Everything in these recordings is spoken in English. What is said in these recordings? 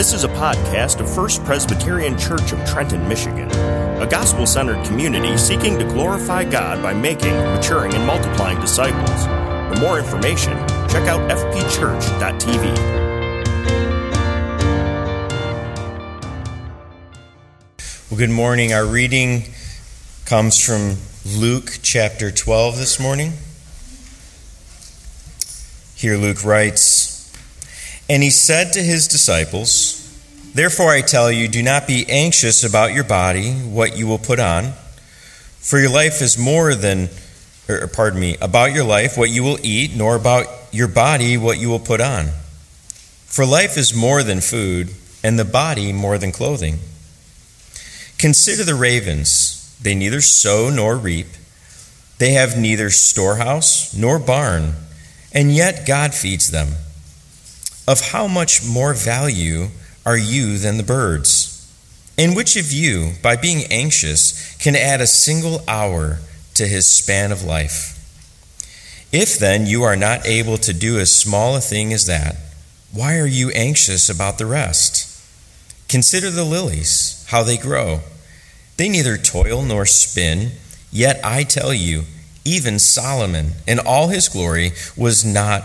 This is a podcast of First Presbyterian Church of Trenton, Michigan, a gospel centered community seeking to glorify God by making, maturing, and multiplying disciples. For more information, check out fpchurch.tv. Well, good morning. Our reading comes from Luke chapter 12 this morning. Here Luke writes And he said to his disciples, Therefore I tell you, do not be anxious about your body, what you will put on. For your life is more than, or pardon me, about your life, what you will eat, nor about your body, what you will put on. For life is more than food, and the body more than clothing. Consider the ravens. They neither sow nor reap, they have neither storehouse nor barn and yet God feeds them. Of how much more value are you than the birds? And which of you, by being anxious, can add a single hour to his span of life? If then you are not able to do as small a thing as that, why are you anxious about the rest? Consider the lilies, how they grow. They neither toil nor spin, yet I tell you, even Solomon, in all his glory, was not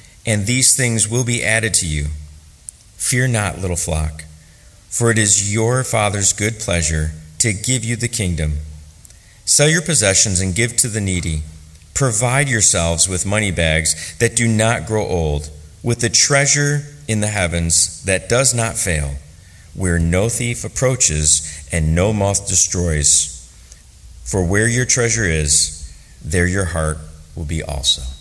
and these things will be added to you. Fear not, little flock, for it is your Father's good pleasure to give you the kingdom. Sell your possessions and give to the needy. Provide yourselves with money bags that do not grow old, with the treasure in the heavens that does not fail, where no thief approaches and no moth destroys. For where your treasure is, there your heart will be also.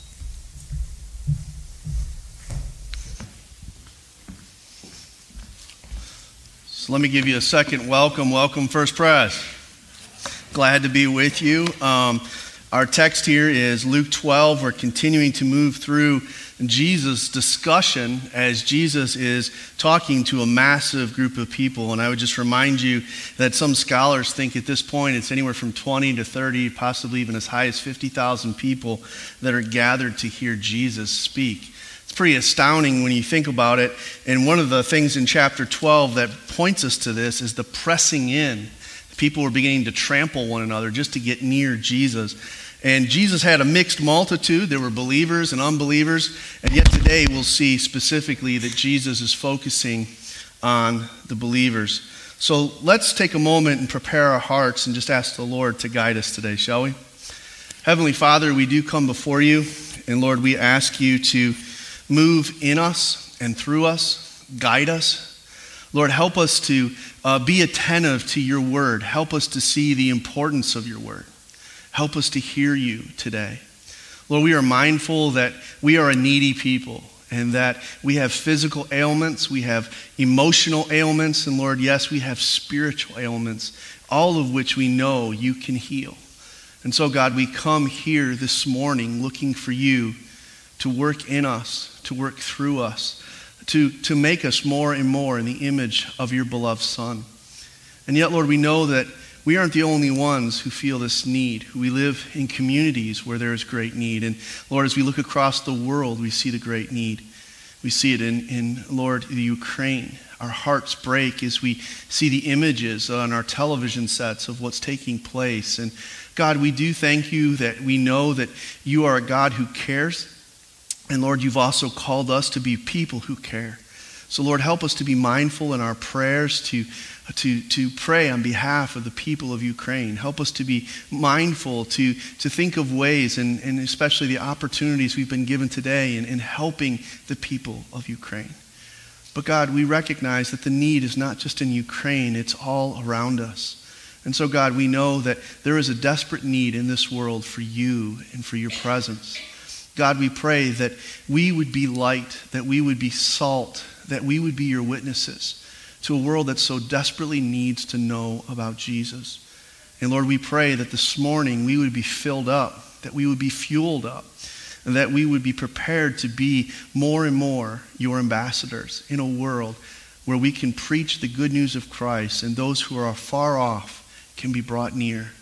Let me give you a second welcome. Welcome, First Pres. Glad to be with you. Um, our text here is Luke 12. We're continuing to move through Jesus' discussion as Jesus is talking to a massive group of people. And I would just remind you that some scholars think at this point it's anywhere from 20 to 30, possibly even as high as 50,000 people that are gathered to hear Jesus speak. Pretty astounding when you think about it. And one of the things in chapter 12 that points us to this is the pressing in. People were beginning to trample one another just to get near Jesus. And Jesus had a mixed multitude. There were believers and unbelievers. And yet today we'll see specifically that Jesus is focusing on the believers. So let's take a moment and prepare our hearts and just ask the Lord to guide us today, shall we? Heavenly Father, we do come before you. And Lord, we ask you to move in us and through us, guide us. Lord, help us to uh, be attentive to your word. Help us to see the importance of your word. Help us to hear you today. Lord, we are mindful that we are a needy people and that we have physical ailments, we have emotional ailments, and Lord, yes, we have spiritual ailments, all of which we know you can heal. And so, God, we come here this morning looking for you to work in us, to work through us, to, to make us more and more in the image of your beloved Son. And yet, Lord, we know that we aren't the only ones who feel this need. We live in communities where there is great need. And Lord, as we look across the world, we see the great need. We see it in, in Lord, the Ukraine. Our hearts break as we see the images on our television sets of what's taking place. And God, we do thank you that we know that you are a God who cares. And Lord, you've also called us to be people who care. So, Lord, help us to be mindful in our prayers to to, to pray on behalf of the people of Ukraine. Help us to be mindful, to, to think of ways, and, and especially the opportunities we've been given today in, in helping the people of Ukraine. But God, we recognize that the need is not just in Ukraine, it's all around us. And so, God, we know that there is a desperate need in this world for you and for your presence. God, we pray that we would be light, that we would be salt, that we would be your witnesses to a world that so desperately needs to know about Jesus. And Lord, we pray that this morning we would be filled up, that we would be fueled up, and that we would be prepared to be more and more your ambassadors in a world where we can preach the good news of Christ and those who are far off can be brought near.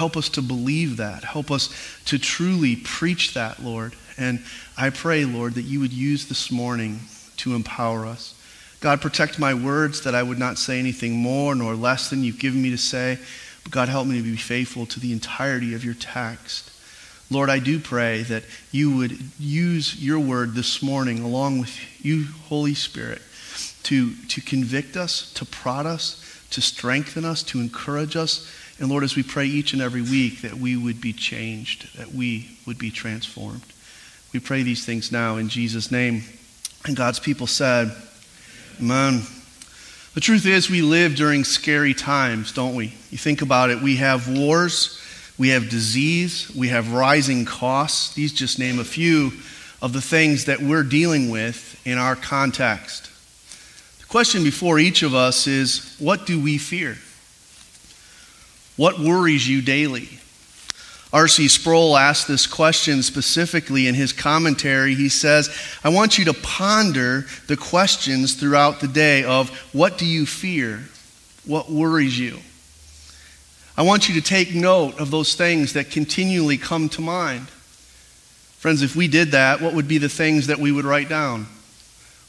Help us to believe that. Help us to truly preach that, Lord. And I pray, Lord, that you would use this morning to empower us. God, protect my words that I would not say anything more nor less than you've given me to say. But God, help me to be faithful to the entirety of your text. Lord, I do pray that you would use your word this morning along with you, Holy Spirit, to, to convict us, to prod us, to strengthen us, to encourage us. And Lord, as we pray each and every week that we would be changed, that we would be transformed. We pray these things now in Jesus' name. And God's people said, Amen. The truth is, we live during scary times, don't we? You think about it. We have wars, we have disease, we have rising costs. These just name a few of the things that we're dealing with in our context. The question before each of us is what do we fear? What worries you daily? R.C. Sproul asked this question specifically in his commentary. He says, I want you to ponder the questions throughout the day of what do you fear? What worries you? I want you to take note of those things that continually come to mind. Friends, if we did that, what would be the things that we would write down?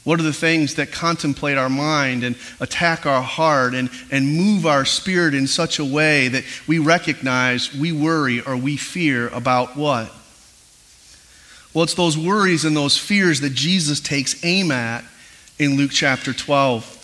What are the things that contemplate our mind and attack our heart and, and move our spirit in such a way that we recognize we worry or we fear about what? Well, it's those worries and those fears that Jesus takes aim at in Luke chapter 12.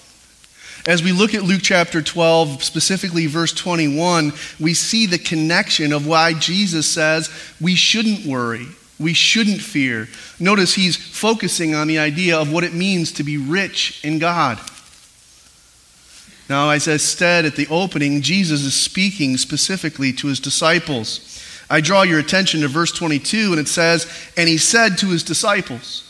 As we look at Luke chapter 12, specifically verse 21, we see the connection of why Jesus says we shouldn't worry we shouldn't fear. Notice he's focusing on the idea of what it means to be rich in God. Now, as I said at the opening, Jesus is speaking specifically to his disciples. I draw your attention to verse 22, and it says, And he said to his disciples,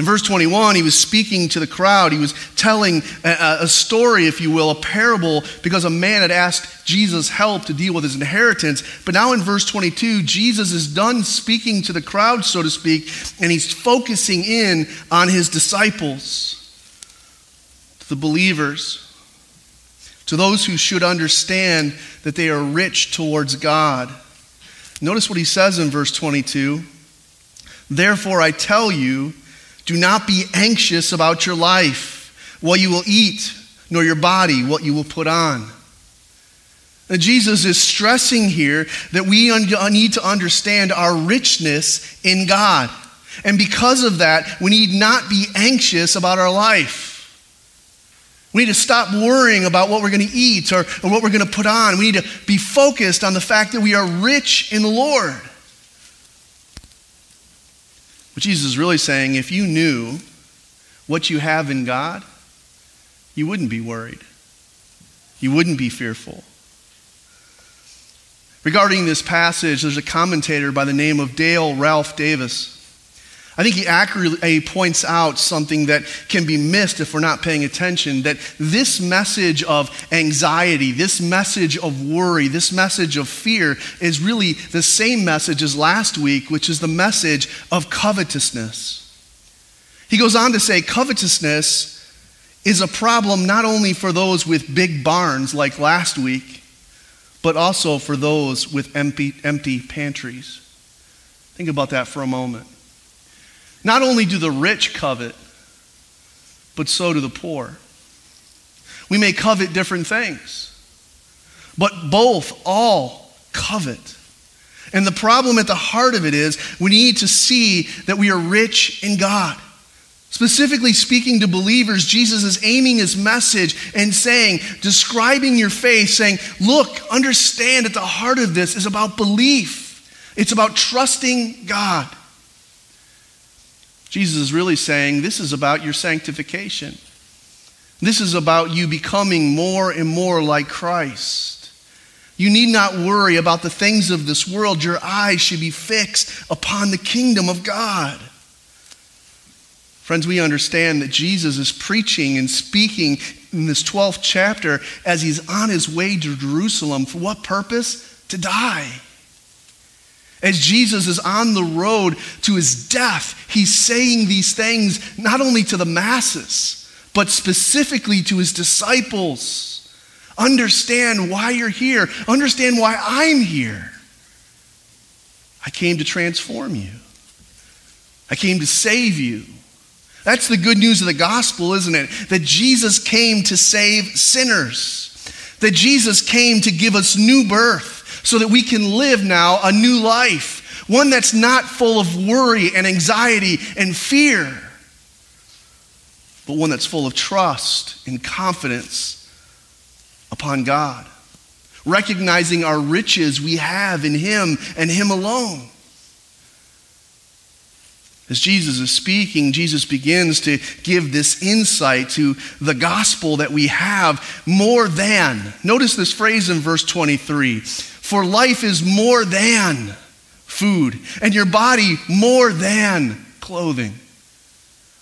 in verse 21, he was speaking to the crowd. He was telling a, a, story, if you will, a parable, because a man had asked Jesus help to deal with his inheritance. But now in verse 22, Jesus is done speaking to the crowd, so to speak, and he's focusing in on his disciples, the believers, to those who should understand that they are rich towards God. Notice what he says in verse 22 Therefore, I tell you, do not be anxious about your life, what you will eat, nor your body, what you will put on. Now, Jesus is stressing here that we need to understand our richness in God. And because of that, we need not be anxious about our life. We need to stop worrying about what we're going to eat or, or what we're going to put on. We need to be focused on the fact that we are rich in the Lord. What Jesus is really saying, if you knew what you have in God, you wouldn't be worried. You wouldn't be fearful. Regarding this passage, there's a commentator by the name of Dale Ralph Davis. I think he accurately eh, points out something that can be missed if we're not paying attention that this message of anxiety, this message of worry, this message of fear is really the same message as last week, which is the message of covetousness. He goes on to say, covetousness is a problem not only for those with big barns like last week, but also for those with empty, empty pantries. Think about that for a moment. Not only do the rich covet, but so do the poor. We may covet different things, but both all covet. And the problem at the heart of it is we need to see that we are rich in God. Specifically speaking to believers, Jesus is aiming his message and saying, describing your faith, saying, Look, understand at the heart of this is about belief, it's about trusting God. Jesus is really saying this is about your sanctification. This is about you becoming more and more like Christ. You need not worry about the things of this world. Your eyes should be fixed upon the kingdom of God. Friends, we understand that Jesus is preaching and speaking in this 12th chapter as he's on his way to Jerusalem. For what purpose? To die. As Jesus is on the road to his death, he's saying these things not only to the masses, but specifically to his disciples. Understand why you're here, understand why I'm here. I came to transform you, I came to save you. That's the good news of the gospel, isn't it? That Jesus came to save sinners. That Jesus came to give us new birth so that we can live now a new life. One that's not full of worry and anxiety and fear, but one that's full of trust and confidence upon God. Recognizing our riches we have in Him and Him alone. As Jesus is speaking, Jesus begins to give this insight to the gospel that we have more than. Notice this phrase in verse 23 For life is more than food, and your body more than clothing.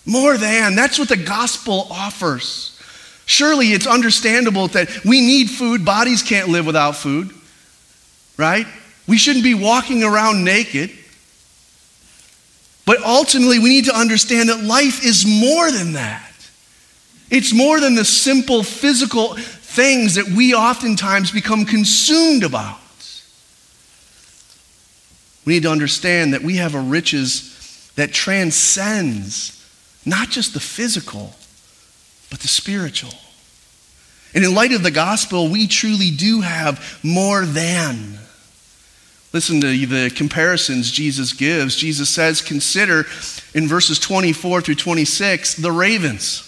More than. That's what the gospel offers. Surely it's understandable that we need food. Bodies can't live without food, right? We shouldn't be walking around naked. But ultimately, we need to understand that life is more than that. It's more than the simple physical things that we oftentimes become consumed about. We need to understand that we have a riches that transcends not just the physical, but the spiritual. And in light of the gospel, we truly do have more than. Listen to the comparisons Jesus gives. Jesus says, Consider in verses 24 through 26 the ravens.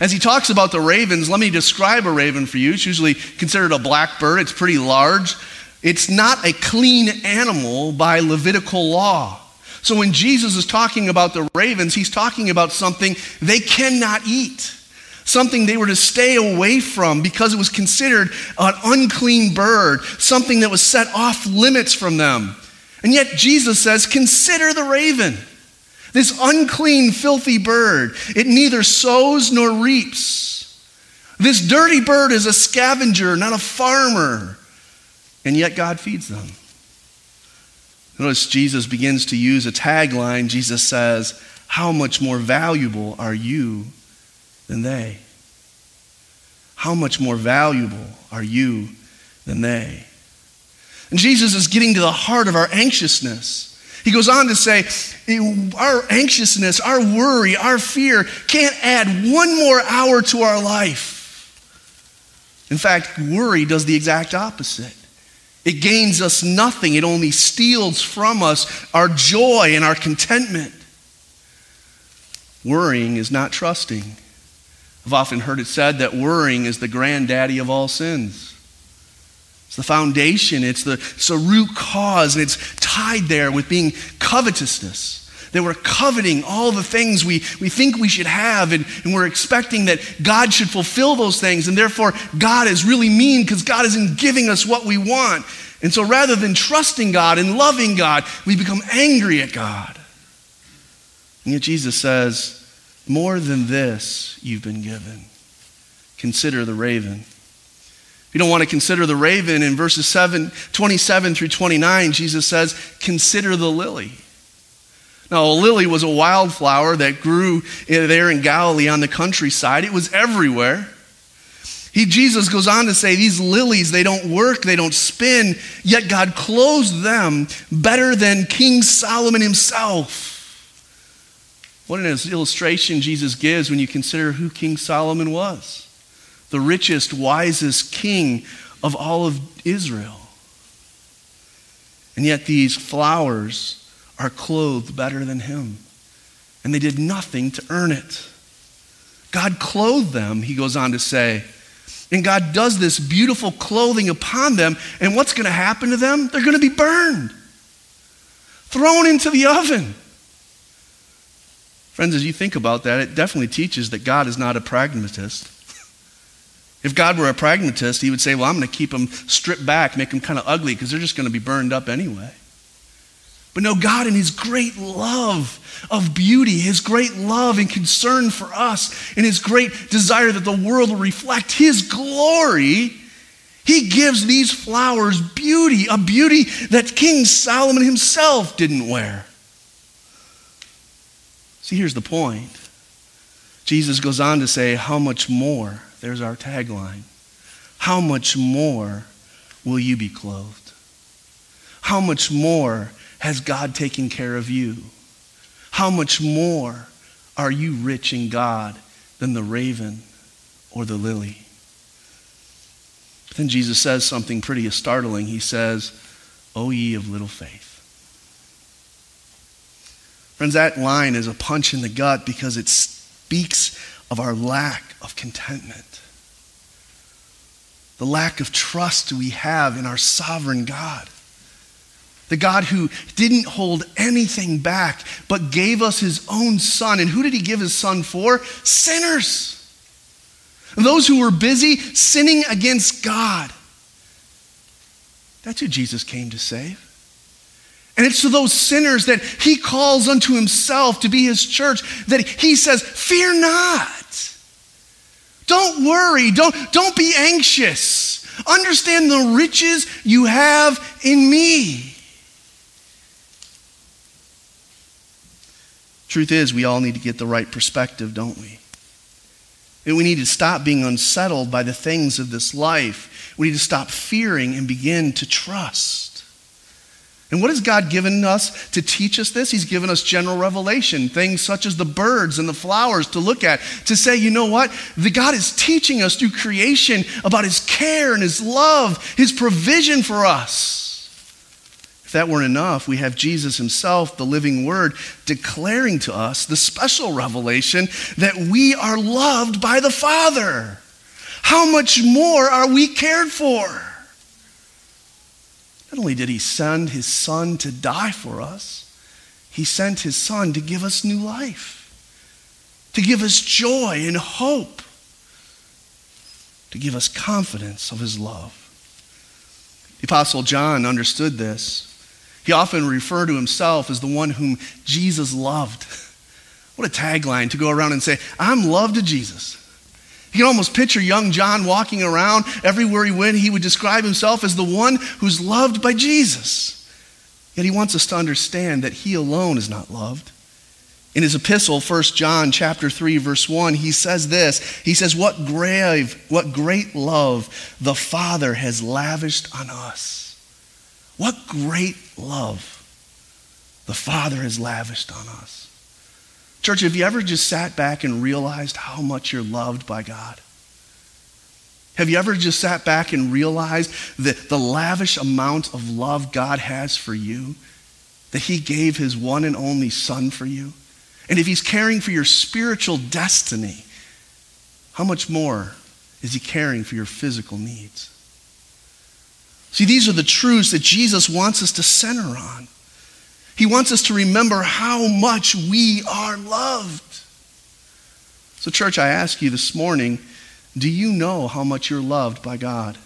As he talks about the ravens, let me describe a raven for you. It's usually considered a blackbird, it's pretty large. It's not a clean animal by Levitical law. So when Jesus is talking about the ravens, he's talking about something they cannot eat something they were to stay away from because it was considered an unclean bird, something that was set off limits from them. And yet Jesus says, Consider the raven, this unclean, filthy bird. It neither sows nor reaps. This dirty bird is a scavenger, not a farmer. And yet God feeds them. Notice Jesus begins to use a tagline. Jesus says, How much more valuable are you than they? How much more valuable are you than they? And Jesus is getting to the heart of our anxiousness. He goes on to say, Our anxiousness, our worry, our fear can't add one more hour to our life. In fact, worry does the exact opposite. It gains us nothing, it only steals from us our joy and our contentment. Worrying is not trusting. I've often heard it said that worrying is the granddaddy of all sins. It's the foundation, it's the it's a root cause, and it's tied there with being covetousness. That we're coveting all the things we, we think we should have, and, and we're expecting that God should fulfill those things, and therefore God is really mean because God isn't giving us what we want. And so rather than trusting God and loving God, we become angry at God. And yet Jesus says, more than this you've been given. Consider the raven. If you don't want to consider the raven, in verses 7, 27 through 29, Jesus says, Consider the lily. Now, a lily was a wildflower that grew there in Galilee on the countryside, it was everywhere. He, Jesus goes on to say, These lilies, they don't work, they don't spin, yet God clothes them better than King Solomon himself. What an illustration Jesus gives when you consider who King Solomon was the richest, wisest king of all of Israel. And yet these flowers are clothed better than him. And they did nothing to earn it. God clothed them, he goes on to say. And God does this beautiful clothing upon them. And what's going to happen to them? They're going to be burned, thrown into the oven. Friends, as you think about that, it definitely teaches that God is not a pragmatist. If God were a pragmatist, he would say, Well, I'm going to keep them stripped back, make them kind of ugly because they're just going to be burned up anyway. But no, God, in His great love of beauty, His great love and concern for us, and His great desire that the world will reflect His glory, He gives these flowers beauty, a beauty that King Solomon himself didn't wear. See, here's the point. Jesus goes on to say, How much more? There's our tagline. How much more will you be clothed? How much more has God taken care of you? How much more are you rich in God than the raven or the lily? But then Jesus says something pretty startling. He says, O ye of little faith. Friends, that line is a punch in the gut because it speaks of our lack of contentment, the lack of trust we have in our sovereign God. The God who didn't hold anything back, but gave us his own son. And who did he give his son for? Sinners. Those who were busy sinning against God. That's who Jesus came to save. And it's to those sinners that he calls unto himself to be his church that he says, Fear not. Don't worry. Don't, don't be anxious. Understand the riches you have in me. Truth is, we all need to get the right perspective, don't we? And we need to stop being unsettled by the things of this life. We need to stop fearing and begin to trust. And what has God given us to teach us this? He's given us general revelation, things such as the birds and the flowers to look at, to say, you know what? The God is teaching us through creation about his care and his love, his provision for us. If that weren't enough, we have Jesus himself, the living word, declaring to us the special revelation that we are loved by the Father. How much more are we cared for? Not only did he send his son to die for us, he sent his son to give us new life, to give us joy and hope, to give us confidence of his love. The Apostle John understood this. He often referred to himself as the one whom Jesus loved. What a tagline to go around and say, I'm loved to Jesus. You can almost picture young John walking around everywhere he went. He would describe himself as the one who's loved by Jesus. Yet he wants us to understand that he alone is not loved. In his epistle, 1 John chapter 3 verse 1, he says this. He says, "What grave, what great love the Father has lavished on us." What great love the Father has lavished on us. Church, have you ever just sat back and realized how much you're loved by God? Have you ever just sat back and realized the, the lavish amount of love God has for you? That He gave His one and only Son for you? And if He's caring for your spiritual destiny, how much more is He caring for your physical needs? See, these are the truths that Jesus wants us to center on. He wants us to remember how much we are loved. So, church, I ask you this morning do you know how much you're loved by God?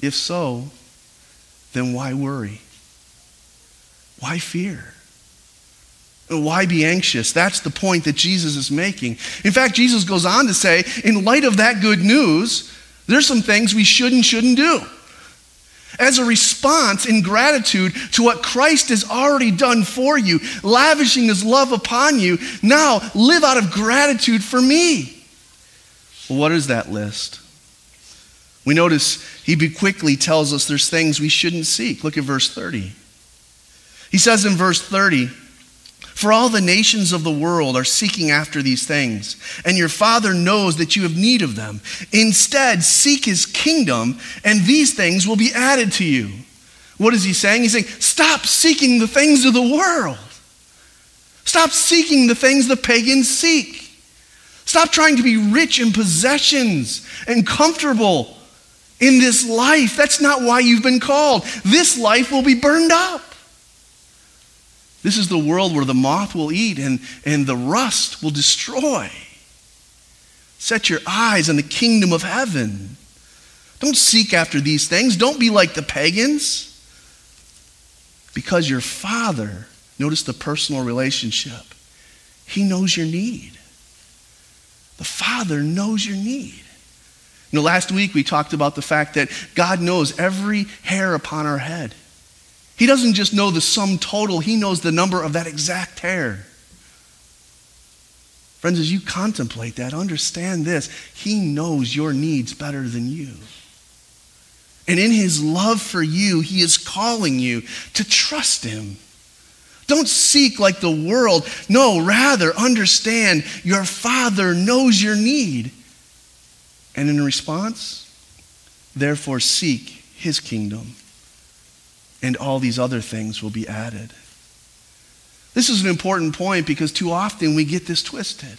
If so, then why worry? Why fear? Why be anxious? That's the point that Jesus is making. In fact, Jesus goes on to say, in light of that good news, there's some things we should and shouldn't do. As a response in gratitude to what Christ has already done for you, lavishing his love upon you, now live out of gratitude for me. Well, what is that list? We notice he quickly tells us there's things we shouldn't seek. Look at verse 30. He says in verse 30, for all the nations of the world are seeking after these things, and your Father knows that you have need of them. Instead, seek his kingdom, and these things will be added to you. What is he saying? He's saying, stop seeking the things of the world. Stop seeking the things the pagans seek. Stop trying to be rich in possessions and comfortable in this life. That's not why you've been called. This life will be burned up. This is the world where the moth will eat and, and the rust will destroy. Set your eyes on the kingdom of heaven. Don't seek after these things. Don't be like the pagans. Because your Father, notice the personal relationship, He knows your need. The Father knows your need. You know, last week we talked about the fact that God knows every hair upon our head. He doesn't just know the sum total, He knows the number of that exact hair. Friends, as you contemplate that, understand this He knows your needs better than you. And in His love for you, He is calling you to trust Him. Don't seek like the world. No, rather understand your Father knows your need. And in response, therefore seek His kingdom, and all these other things will be added. This is an important point because too often we get this twisted.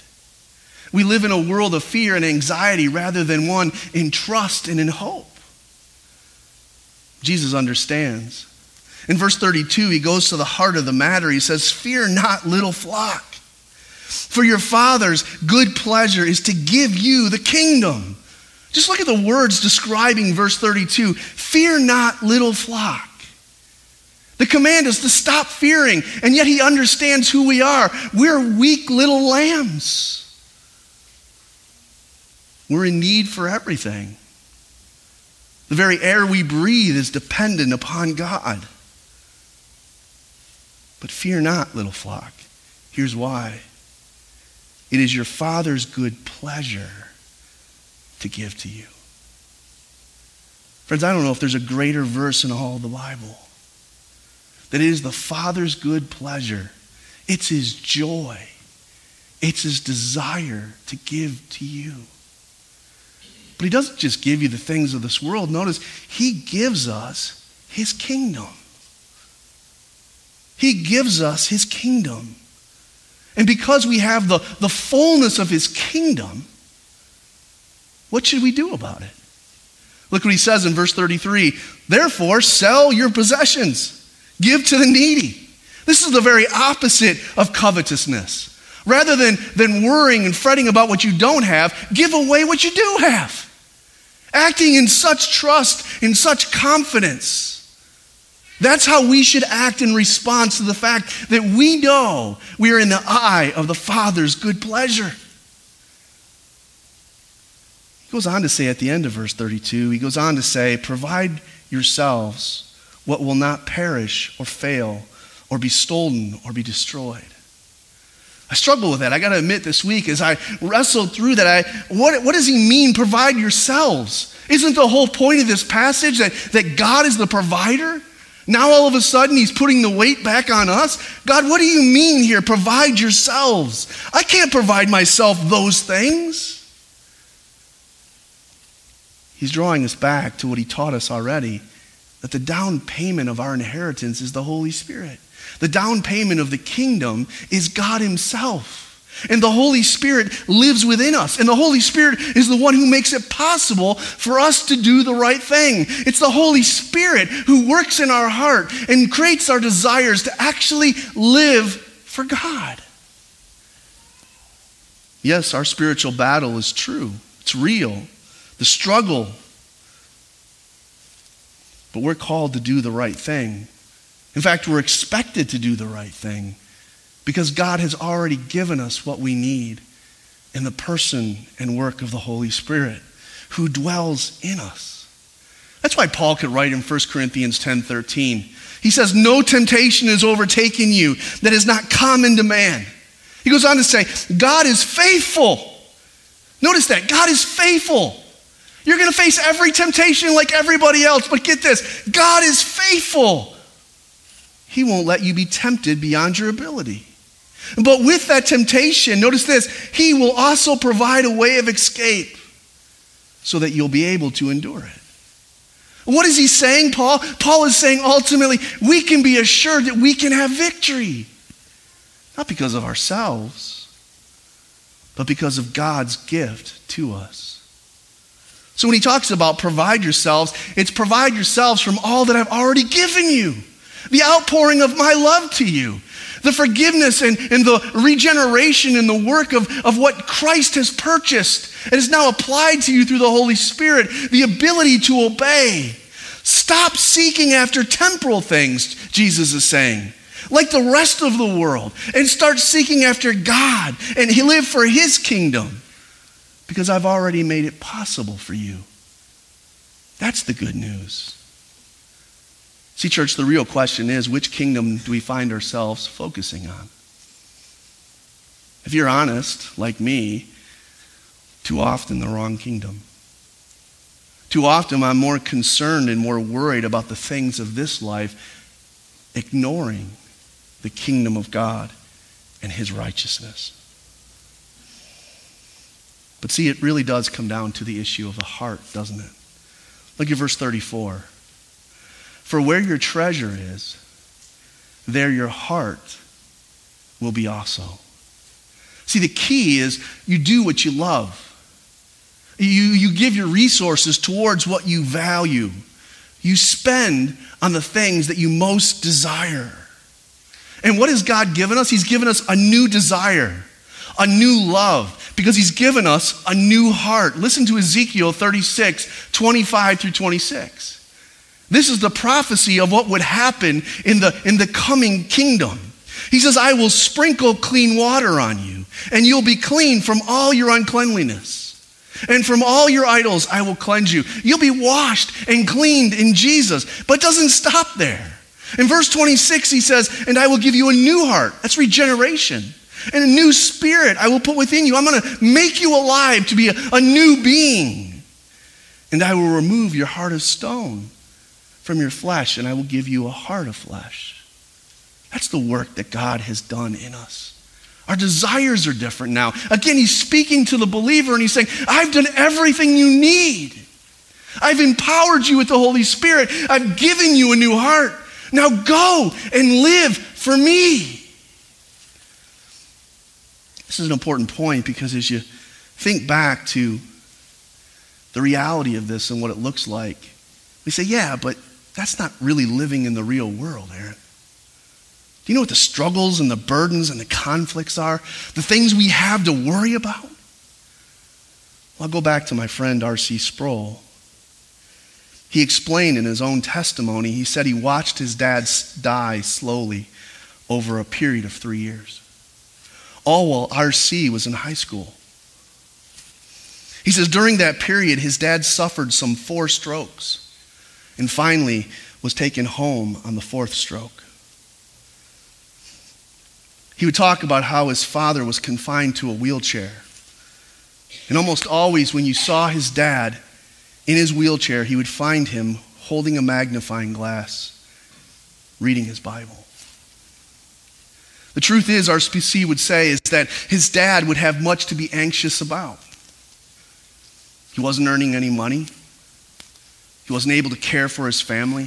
We live in a world of fear and anxiety rather than one in trust and in hope. Jesus understands. In verse 32, he goes to the heart of the matter. He says, Fear not, little flock, for your Father's good pleasure is to give you the kingdom. Just look at the words describing verse 32 Fear not, little flock. The command is to stop fearing, and yet he understands who we are. We're weak little lambs. We're in need for everything. The very air we breathe is dependent upon God. But fear not, little flock. Here's why it is your Father's good pleasure to give to you. Friends, I don't know if there's a greater verse in all the Bible that it is the Father's good pleasure, it's His joy, it's His desire to give to you. But He doesn't just give you the things of this world. Notice, He gives us His kingdom. He gives us His kingdom. And because we have the, the fullness of His kingdom, what should we do about it? Look what he says in verse 33 Therefore, sell your possessions Give to the needy. This is the very opposite of covetousness. Rather than, than worrying and fretting about what you don't have, give away what you do have. Acting in such trust, in such confidence. That's how we should act in response to the fact that we know we are in the eye of the Father's good pleasure. He goes on to say at the end of verse 32, he goes on to say, Provide yourselves what will not perish or fail or be stolen or be destroyed. I struggle with that. I got to admit this week as I wrestled through that, I, what, what does he mean, provide yourselves? Isn't the whole point of this passage that, that God is the provider? Now all of a sudden he's putting the weight back on us? God, what do you mean here? Provide yourselves. I can't provide myself those things. He's drawing us back to what he taught us already that the down payment of our inheritance is the Holy Spirit. The down payment of the kingdom is God Himself. And the Holy Spirit lives within us. And the Holy Spirit is the one who makes it possible for us to do the right thing. It's the Holy Spirit who works in our heart and creates our desires to actually live for God. Yes, our spiritual battle is true, it's real. The struggle but we're called to do the right thing. In fact, we're expected to do the right thing because God has already given us what we need in the person and work of the Holy Spirit who dwells in us. That's why Paul could write in 1 Corinthians 10:13. He says, "No temptation has overtaken you that is not common to man." He goes on to say, "God is faithful." Notice that. God is faithful. You're going to face every temptation like everybody else, but get this God is faithful. He won't let you be tempted beyond your ability. But with that temptation, notice this, He will also provide a way of escape so that you'll be able to endure it. What is he saying, Paul? Paul is saying ultimately, we can be assured that we can have victory. Not because of ourselves, but because of God's gift to us. So when he talks about provide yourselves, it's provide yourselves from all that I've already given you. The outpouring of my love to you. The forgiveness and, and the regeneration and the work of, of what Christ has purchased and is now applied to you through the Holy Spirit. The ability to obey. Stop seeking after temporal things, Jesus is saying, like the rest of the world, and start seeking after God and live for His kingdom because I've already made it possible for you. That's the good news. See, church, the real question is which kingdom do we find ourselves focusing on? If you're honest, like me, too often the wrong kingdom. Too often I'm more concerned and more worried about the things of this life, ignoring the kingdom of God and his righteousness. But see, it really does come down to the issue of the heart, doesn't it? Look at verse 34. For where your treasure is, there your heart will be also. See, the key is you do what you love. You, you give your resources towards what you value. You spend on the things that you most desire. And what has God given us? He's given us a new desire, a new love because he's given us a new heart. Listen to Ezekiel 36, 25 through 26. This is the prophecy of what would happen in the, in the coming kingdom. He says, I will sprinkle clean water on you, and you'll be clean from all your uncleanliness. And from all your idols, I will cleanse you. You'll be washed and cleaned in Jesus. But doesn't stop there. In verse 26, he says, And I will give you a new heart. That's regeneration and a new spirit I will put within you. I'm going to make you alive to be a, a new being. And I will remove your heart of stone from your flesh, and I will give you a heart of flesh. That's the work that God has done in us. Our desires are different now. Again, he's speaking to the believer and he's saying, I've done everything you need. I've empowered you with the Holy Spirit. I've given you a new heart. Now go and live for me. This is an important point because as you think back to the reality of this and what it looks like, we say, yeah, but that's not really living in the real world, Aaron. Do you know what the struggles and the burdens and the conflicts are? The things we have to worry about? Well, I'll go back to my friend R.C. Sproul. He explained in his own testimony, he said he watched his dad die slowly over a period of three years all while RC was in high school. He says during that period, his dad suffered some four strokes and finally was taken home on the fourth stroke. He would talk about how his father was confined to a wheelchair. And almost always, when you saw his dad in his wheelchair, he would find him holding a magnifying glass, reading his Bible. The truth is, RC would say, is that his dad would have much to be anxious about. He wasn't earning any money. He wasn't able to care for his family.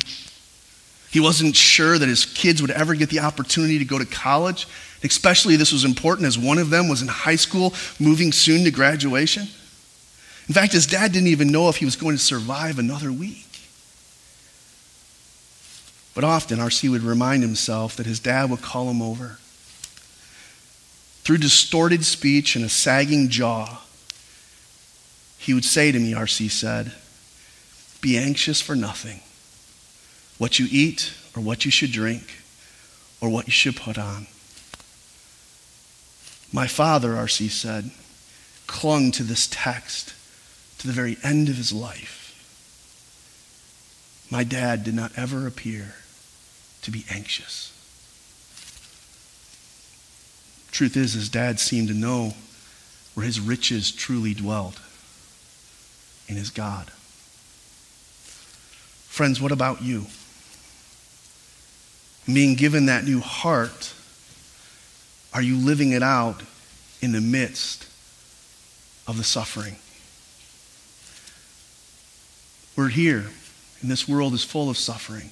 He wasn't sure that his kids would ever get the opportunity to go to college. Especially, this was important as one of them was in high school, moving soon to graduation. In fact, his dad didn't even know if he was going to survive another week. But often, RC would remind himself that his dad would call him over through distorted speech and a sagging jaw, he would say to me, R.C. said, Be anxious for nothing. What you eat, or what you should drink, or what you should put on. My father, R.C. said, clung to this text to the very end of his life. My dad did not ever appear to be anxious. Truth is, his dad seemed to know where his riches truly dwelled in his God. Friends, what about you? Being given that new heart, are you living it out in the midst of the suffering? We're here, and this world is full of suffering.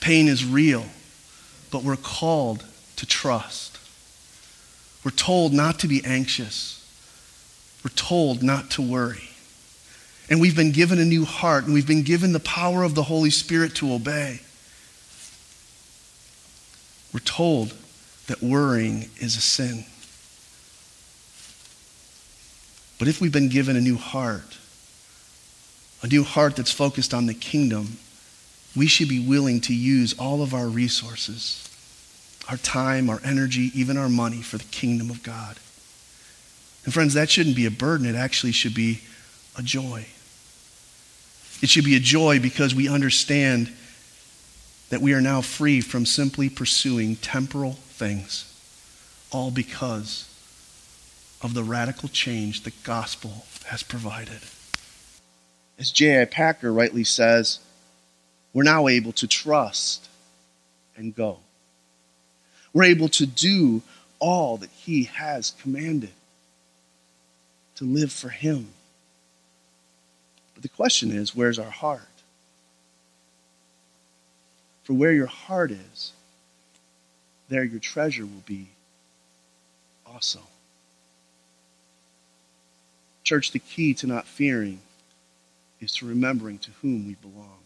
Pain is real, but we're called to trust. We're told not to be anxious. We're told not to worry. And we've been given a new heart, and we've been given the power of the Holy Spirit to obey. We're told that worrying is a sin. But if we've been given a new heart, a new heart that's focused on the kingdom, we should be willing to use all of our resources, our time, our energy, even our money for the kingdom of God. And friends, that shouldn't be a burden. It actually should be a joy. It should be a joy because we understand that we are now free from simply pursuing temporal things, all because of the radical change the gospel has provided. As J.I. Packer rightly says, we're now able to trust and go. We're able to do all that he has commanded, to live for him. But the question is where's our heart? For where your heart is, there your treasure will be also. Church, the key to not fearing is to remembering to whom we belong.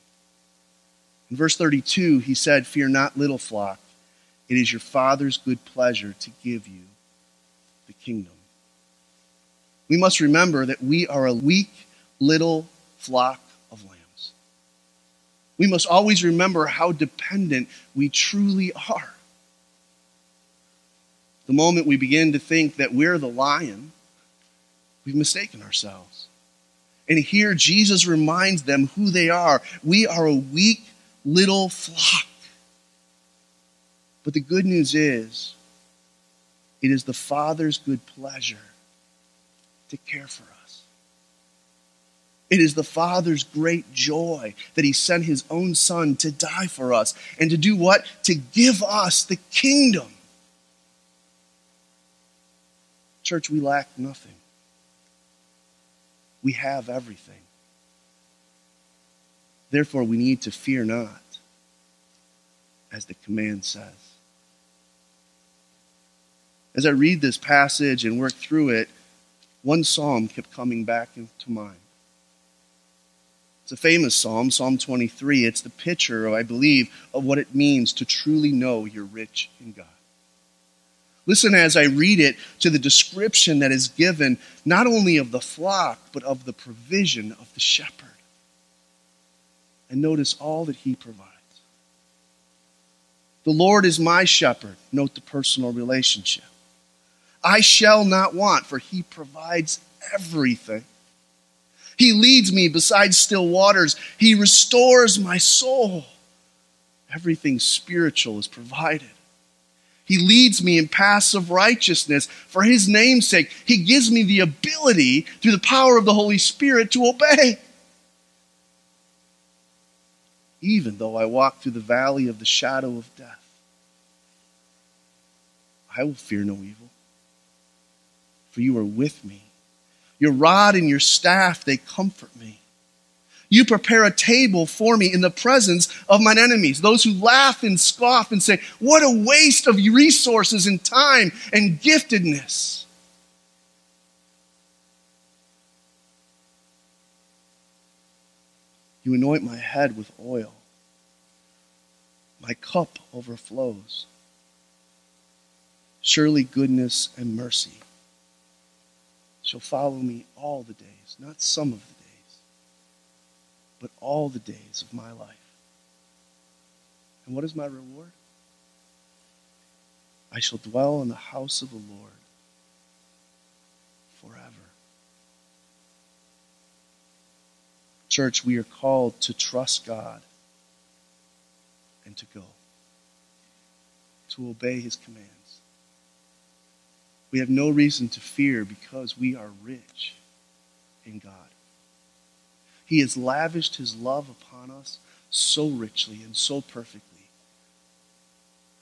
In verse 32, he said, Fear not, little flock. It is your Father's good pleasure to give you the kingdom. We must remember that we are a weak little flock of lambs. We must always remember how dependent we truly are. The moment we begin to think that we're the lion, we've mistaken ourselves. And here Jesus reminds them who they are. We are a weak little flock. But the good news is, it is the Father's good pleasure to care for us. It is the Father's great joy that He sent His own Son to die for us and to do what? To give us the kingdom. Church, we lack nothing. We have everything. Therefore, we need to fear not, as the command says. As I read this passage and work through it, one psalm kept coming back into mind. It's a famous psalm, Psalm 23. It's the picture, I believe, of what it means to truly know you're rich in God. Listen as I read it to the description that is given not only of the flock, but of the provision of the shepherd. And notice all that he provides. The Lord is my shepherd. Note the personal relationship. I shall not want, for he provides everything. He leads me beside still waters. He restores my soul. Everything spiritual is provided. He leads me in paths of righteousness for his name's sake. He gives me the ability through the power of the Holy Spirit to obey. Even though I walk through the valley of the shadow of death, I will fear no evil, for you are with me. Your rod and your staff, they comfort me. You prepare a table for me in the presence of mine enemies, those who laugh and scoff and say, What a waste of resources and time and giftedness. You anoint my head with oil, my cup overflows. Surely goodness and mercy shall follow me all the days, not some of the days, but all the days of my life. And what is my reward? I shall dwell in the house of the Lord forever. Church, we are called to trust God and to go, to obey his commands. We have no reason to fear because we are rich in God. He has lavished his love upon us so richly and so perfectly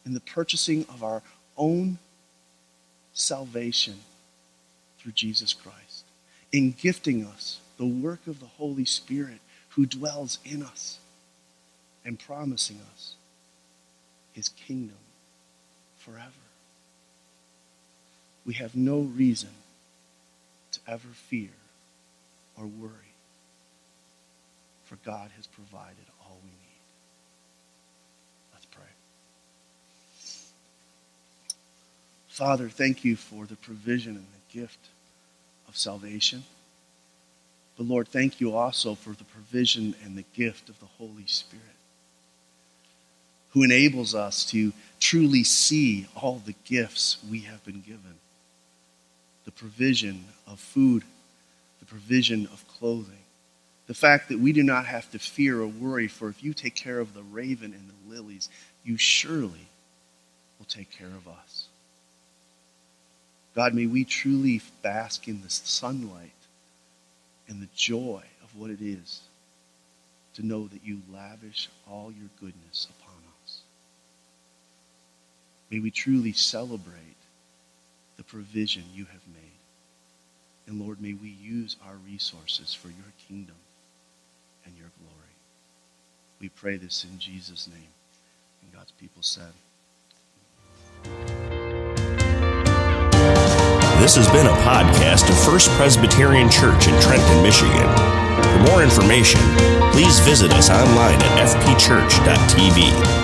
in the purchasing of our own salvation through Jesus Christ, in gifting us the work of the Holy Spirit who dwells in us and promising us his kingdom forever. We have no reason to ever fear or worry for God has provided all we need. Let's pray. Father, thank you for the provision and the gift of salvation. But Lord, thank you also for the provision and the gift of the Holy Spirit, who enables us to truly see all the gifts we have been given the provision of food, the provision of clothing, the fact that we do not have to fear or worry, for if you take care of the raven and the lilies, you surely will take care of us. God, may we truly bask in the sunlight and the joy of what it is to know that you lavish all your goodness upon us. May we truly celebrate the provision you have made. And Lord, may we use our resources for your kingdom and your glory. We pray this in Jesus' name. And God's people said, This has been a podcast of First Presbyterian Church in Trenton, Michigan. For more information, please visit us online at fpchurch.tv.